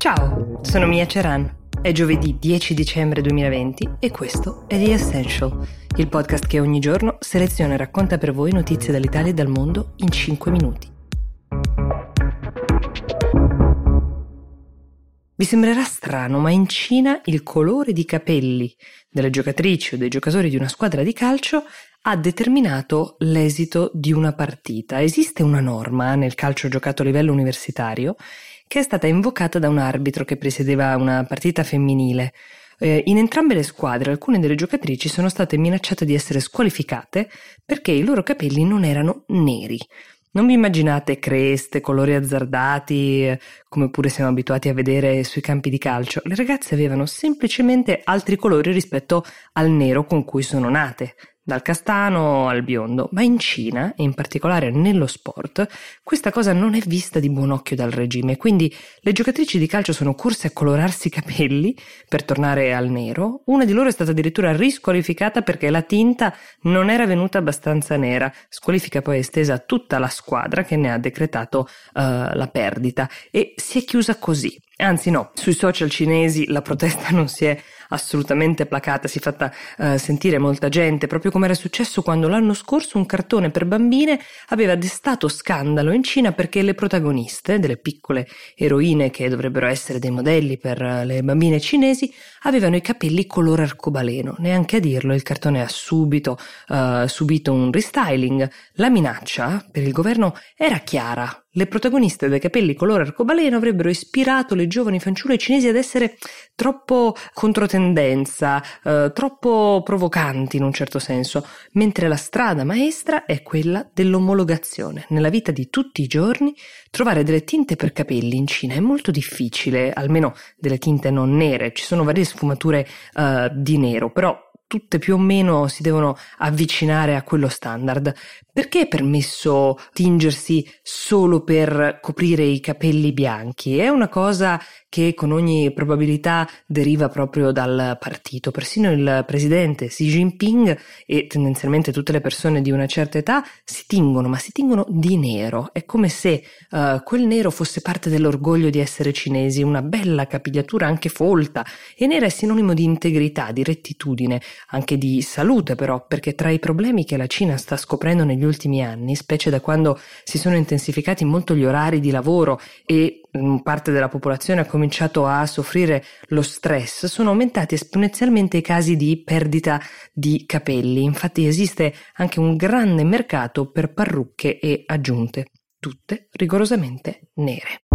Ciao, sono Mia Ceran. È giovedì 10 dicembre 2020 e questo è The Essential, il podcast che ogni giorno seleziona e racconta per voi notizie dall'Italia e dal mondo in 5 minuti. Vi sembrerà strano, ma in Cina il colore di capelli delle giocatrici o dei giocatori di una squadra di calcio ha determinato l'esito di una partita. Esiste una norma nel calcio giocato a livello universitario che è stata invocata da un arbitro che presiedeva una partita femminile. Eh, in entrambe le squadre alcune delle giocatrici sono state minacciate di essere squalificate perché i loro capelli non erano neri. Non vi immaginate creste, colori azzardati, come pure siamo abituati a vedere sui campi di calcio. Le ragazze avevano semplicemente altri colori rispetto al nero con cui sono nate dal castano al biondo, ma in Cina, e in particolare nello sport, questa cosa non è vista di buon occhio dal regime, quindi le giocatrici di calcio sono corse a colorarsi i capelli per tornare al nero, una di loro è stata addirittura risqualificata perché la tinta non era venuta abbastanza nera, squalifica poi estesa a tutta la squadra che ne ha decretato uh, la perdita. E si è chiusa così. Anzi no, sui social cinesi la protesta non si è assolutamente placata, si è fatta uh, sentire molta gente, proprio come era successo quando l'anno scorso un cartone per bambine aveva destato scandalo in Cina perché le protagoniste, delle piccole eroine che dovrebbero essere dei modelli per uh, le bambine cinesi, avevano i capelli color arcobaleno. Neanche a dirlo, il cartone ha subito uh, subito un restyling. La minaccia per il governo era chiara, le protagoniste dai capelli color arcobaleno avrebbero ispirato le giovani fanciulle cinesi ad essere troppo controtendenza, eh, troppo provocanti in un certo senso, mentre la strada maestra è quella dell'omologazione. Nella vita di tutti i giorni trovare delle tinte per capelli in Cina è molto difficile, almeno delle tinte non nere, ci sono varie sfumature eh, di nero, però tutte più o meno si devono avvicinare a quello standard. Perché è permesso tingersi solo per coprire i capelli bianchi? È una cosa che con ogni probabilità deriva proprio dal partito. Persino il presidente Xi Jinping e tendenzialmente tutte le persone di una certa età si tingono, ma si tingono di nero. È come se uh, quel nero fosse parte dell'orgoglio di essere cinesi, una bella capigliatura anche folta. E nera è sinonimo di integrità, di rettitudine, anche di salute però, perché tra i problemi che la Cina sta scoprendo negli ultimi anni, specie da quando si sono intensificati molto gli orari di lavoro e parte della popolazione ha cominciato a soffrire lo stress, sono aumentati esponenzialmente i casi di perdita di capelli. Infatti esiste anche un grande mercato per parrucche e aggiunte, tutte rigorosamente nere.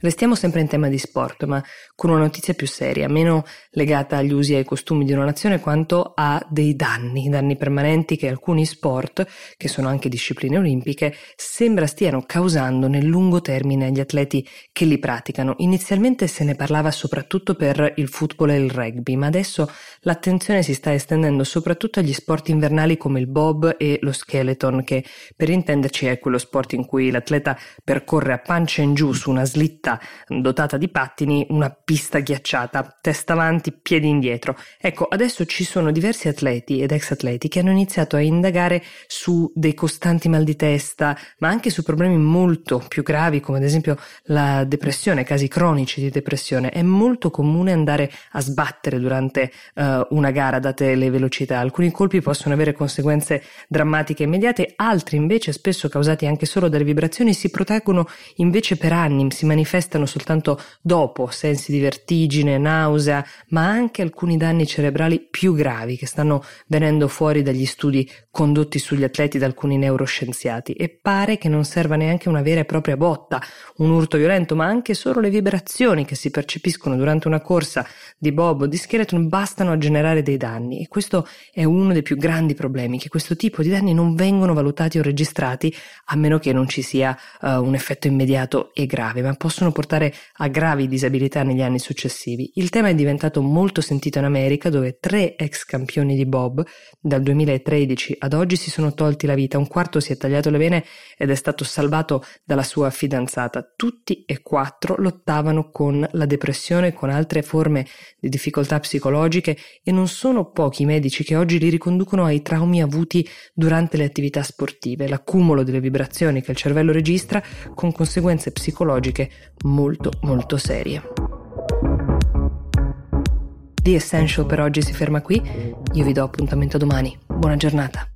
Restiamo sempre in tema di sport, ma con una notizia più seria, meno legata agli usi e ai costumi di una nazione quanto a dei danni, danni permanenti che alcuni sport, che sono anche discipline olimpiche, sembra stiano causando nel lungo termine agli atleti che li praticano. Inizialmente se ne parlava soprattutto per il football e il rugby, ma adesso l'attenzione si sta estendendo soprattutto agli sport invernali come il bob e lo skeleton, che per intenderci è quello sport in cui l'atleta percorre a pancia in giù su una slitta pista dotata di pattini, una pista ghiacciata, testa avanti, piedi indietro. Ecco, adesso ci sono diversi atleti ed ex atleti che hanno iniziato a indagare su dei costanti mal di testa, ma anche su problemi molto più gravi come ad esempio la depressione, casi cronici di depressione. È molto comune andare a sbattere durante uh, una gara date le velocità. Alcuni colpi possono avere conseguenze drammatiche immediate, altri invece spesso causati anche solo dalle vibrazioni si proteggono invece per anni, si manifestano manifestano soltanto dopo sensi di vertigine, nausea, ma anche alcuni danni cerebrali più gravi che stanno venendo fuori dagli studi condotti sugli atleti da alcuni neuroscienziati. E pare che non serva neanche una vera e propria botta, un urto violento, ma anche solo le vibrazioni che si percepiscono durante una corsa di bob o di skeleton bastano a generare dei danni. E questo è uno dei più grandi problemi, che questo tipo di danni non vengono valutati o registrati a meno che non ci sia uh, un effetto immediato e grave, ma possono possono portare a gravi disabilità negli anni successivi. Il tema è diventato molto sentito in America dove tre ex campioni di Bob dal 2013 ad oggi si sono tolti la vita, un quarto si è tagliato le vene ed è stato salvato dalla sua fidanzata. Tutti e quattro lottavano con la depressione con altre forme di difficoltà psicologiche e non sono pochi i medici che oggi li riconducono ai traumi avuti durante le attività sportive, l'accumulo delle vibrazioni che il cervello registra con conseguenze psicologiche molto molto serie. The Essential per oggi si ferma qui, io vi do appuntamento domani. Buona giornata.